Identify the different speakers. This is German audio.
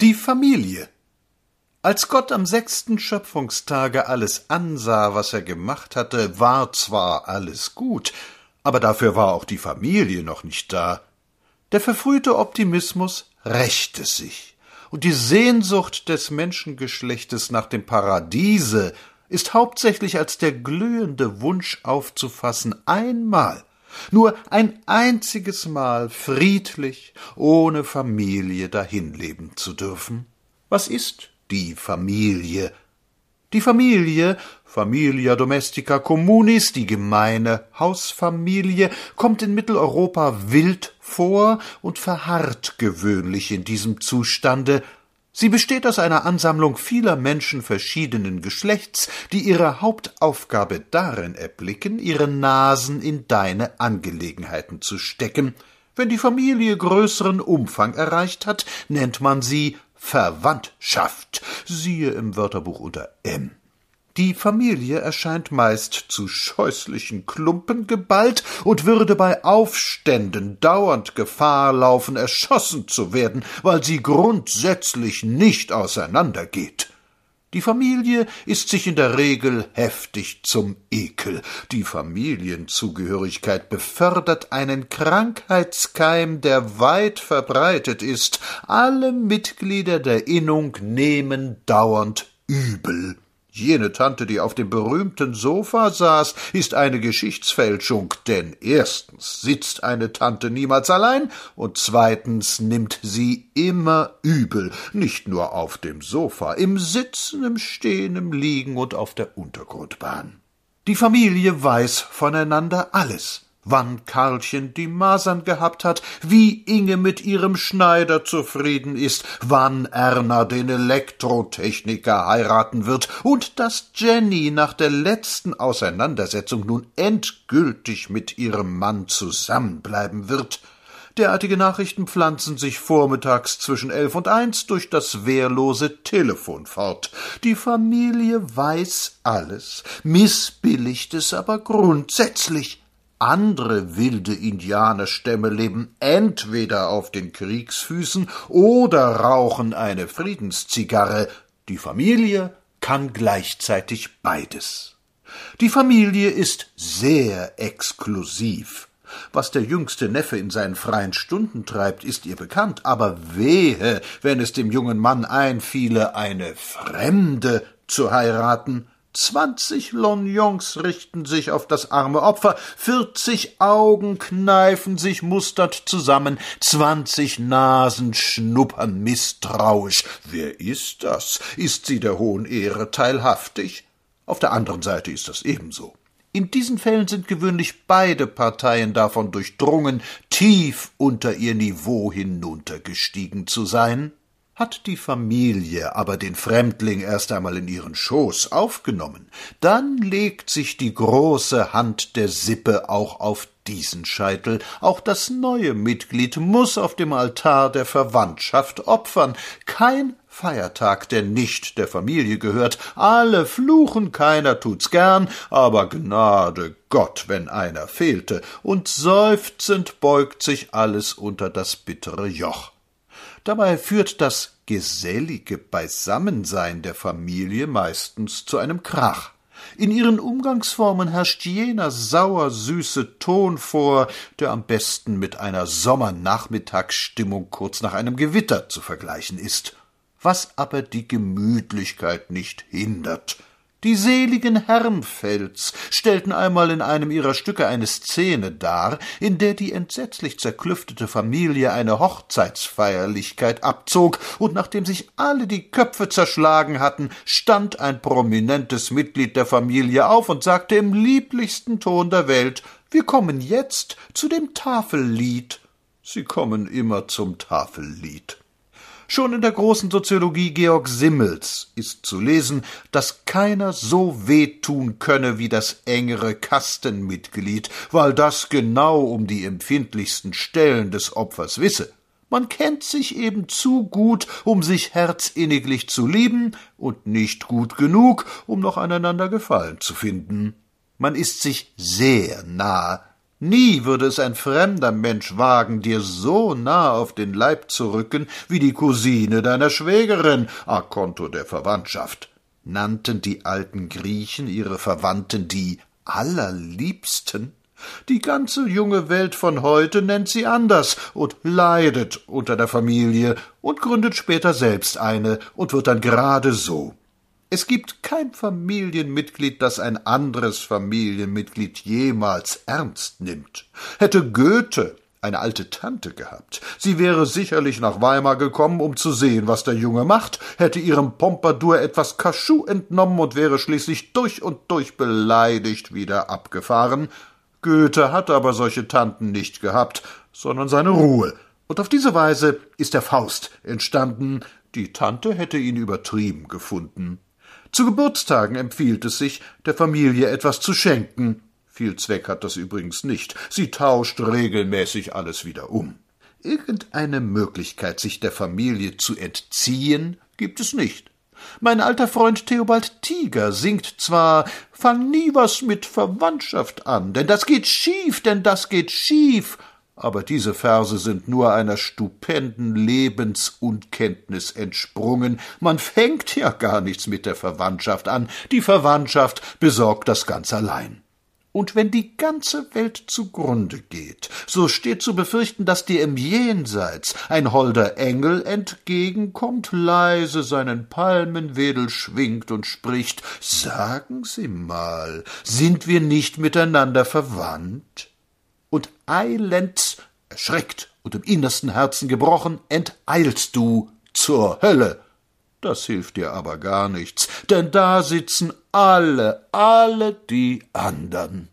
Speaker 1: Die Familie. Als Gott am sechsten Schöpfungstage alles ansah, was er gemacht hatte, war zwar alles gut, aber dafür war auch die Familie noch nicht da. Der verfrühte Optimismus rächte sich, und die Sehnsucht des Menschengeschlechtes nach dem Paradiese ist hauptsächlich als der glühende Wunsch aufzufassen, einmal, nur ein einziges Mal friedlich, ohne Familie dahinleben zu dürfen. Was ist die Familie? Die Familie, Familia domestica communis, die gemeine Hausfamilie, kommt in Mitteleuropa wild vor und verharrt gewöhnlich in diesem Zustande, Sie besteht aus einer Ansammlung vieler Menschen verschiedenen Geschlechts, die ihre Hauptaufgabe darin erblicken, ihre Nasen in deine Angelegenheiten zu stecken. Wenn die Familie größeren Umfang erreicht hat, nennt man sie Verwandtschaft, siehe im Wörterbuch unter M. Die Familie erscheint meist zu scheußlichen Klumpen geballt und würde bei Aufständen dauernd Gefahr laufen, erschossen zu werden, weil sie grundsätzlich nicht auseinandergeht. Die Familie ist sich in der Regel heftig zum Ekel. Die Familienzugehörigkeit befördert einen Krankheitskeim, der weit verbreitet ist. Alle Mitglieder der Innung nehmen dauernd übel. Jene Tante, die auf dem berühmten Sofa saß, ist eine Geschichtsfälschung, denn erstens sitzt eine Tante niemals allein und zweitens nimmt sie immer übel, nicht nur auf dem Sofa, im Sitzen, im Stehen, im Liegen und auf der Untergrundbahn. Die Familie weiß voneinander alles wann Karlchen die Masern gehabt hat, wie Inge mit ihrem Schneider zufrieden ist, wann Erna den Elektrotechniker heiraten wird und dass Jenny nach der letzten Auseinandersetzung nun endgültig mit ihrem Mann zusammenbleiben wird. Derartige Nachrichten pflanzen sich vormittags zwischen elf und eins durch das wehrlose Telefon fort. Die Familie weiß alles, missbilligt es aber grundsätzlich. Andere wilde Indianerstämme leben entweder auf den Kriegsfüßen oder rauchen eine Friedenszigarre. Die Familie kann gleichzeitig beides. Die Familie ist sehr exklusiv. Was der jüngste Neffe in seinen freien Stunden treibt, ist ihr bekannt, aber wehe, wenn es dem jungen Mann einfiele, eine Fremde zu heiraten. Zwanzig Lorgnons richten sich auf das arme Opfer, vierzig Augen kneifen sich mustert zusammen, zwanzig Nasen schnuppern misstrauisch. Wer ist das? Ist sie der hohen Ehre teilhaftig? Auf der anderen Seite ist das ebenso. In diesen Fällen sind gewöhnlich beide Parteien davon durchdrungen, tief unter ihr Niveau hinuntergestiegen zu sein. Hat die Familie aber den Fremdling erst einmal in ihren Schoß aufgenommen, dann legt sich die große Hand der Sippe auch auf diesen Scheitel, auch das neue Mitglied muss auf dem Altar der Verwandtschaft opfern, kein Feiertag, der nicht der Familie gehört, alle fluchen, keiner tut's gern, aber Gnade Gott, wenn einer fehlte, und seufzend beugt sich alles unter das bittere Joch. Dabei führt das gesellige Beisammensein der Familie meistens zu einem Krach. In ihren Umgangsformen herrscht jener sauer-süße Ton vor, der am besten mit einer Sommernachmittagsstimmung kurz nach einem Gewitter zu vergleichen ist, was aber die Gemütlichkeit nicht hindert. Die seligen Hermfels stellten einmal in einem ihrer Stücke eine Szene dar, in der die entsetzlich zerklüftete Familie eine Hochzeitsfeierlichkeit abzog, und nachdem sich alle die Köpfe zerschlagen hatten, stand ein prominentes Mitglied der Familie auf und sagte im lieblichsten Ton der Welt Wir kommen jetzt zu dem Tafellied. Sie kommen immer zum Tafellied. Schon in der großen Soziologie Georg Simmels ist zu lesen, dass keiner so wehtun könne wie das engere Kastenmitglied, weil das genau um die empfindlichsten Stellen des Opfers wisse. Man kennt sich eben zu gut, um sich herzinniglich zu lieben, und nicht gut genug, um noch aneinander Gefallen zu finden. Man ist sich sehr nah, Nie würde es ein fremder Mensch wagen, dir so nah auf den Leib zu rücken wie die Cousine deiner Schwägerin, a conto der Verwandtschaft. Nannten die alten Griechen ihre Verwandten die allerliebsten? Die ganze junge Welt von heute nennt sie anders und leidet unter der Familie und gründet später selbst eine und wird dann gerade so. Es gibt kein Familienmitglied, das ein anderes Familienmitglied jemals ernst nimmt. Hätte Goethe eine alte Tante gehabt. Sie wäre sicherlich nach Weimar gekommen, um zu sehen, was der Junge macht, hätte ihrem Pompadour etwas Kaschou entnommen und wäre schließlich durch und durch beleidigt wieder abgefahren. Goethe hatte aber solche Tanten nicht gehabt, sondern seine Ruhe. Und auf diese Weise ist der Faust entstanden. Die Tante hätte ihn übertrieben gefunden. Zu Geburtstagen empfiehlt es sich, der Familie etwas zu schenken. Viel Zweck hat das übrigens nicht. Sie tauscht regelmäßig alles wieder um. Irgendeine Möglichkeit, sich der Familie zu entziehen, gibt es nicht. Mein alter Freund Theobald Tiger singt zwar Fang nie was mit Verwandtschaft an, denn das geht schief, denn das geht schief, aber diese Verse sind nur einer stupenden Lebensunkenntnis entsprungen. Man fängt ja gar nichts mit der Verwandtschaft an. Die Verwandtschaft besorgt das ganz allein. Und wenn die ganze Welt zugrunde geht, so steht zu befürchten, dass dir im Jenseits ein holder Engel entgegenkommt, leise seinen Palmenwedel schwingt und spricht Sagen Sie mal, sind wir nicht miteinander verwandt? und eilends, erschreckt und im innersten Herzen gebrochen, enteilst du zur Hölle. Das hilft dir aber gar nichts, denn da sitzen alle, alle die andern.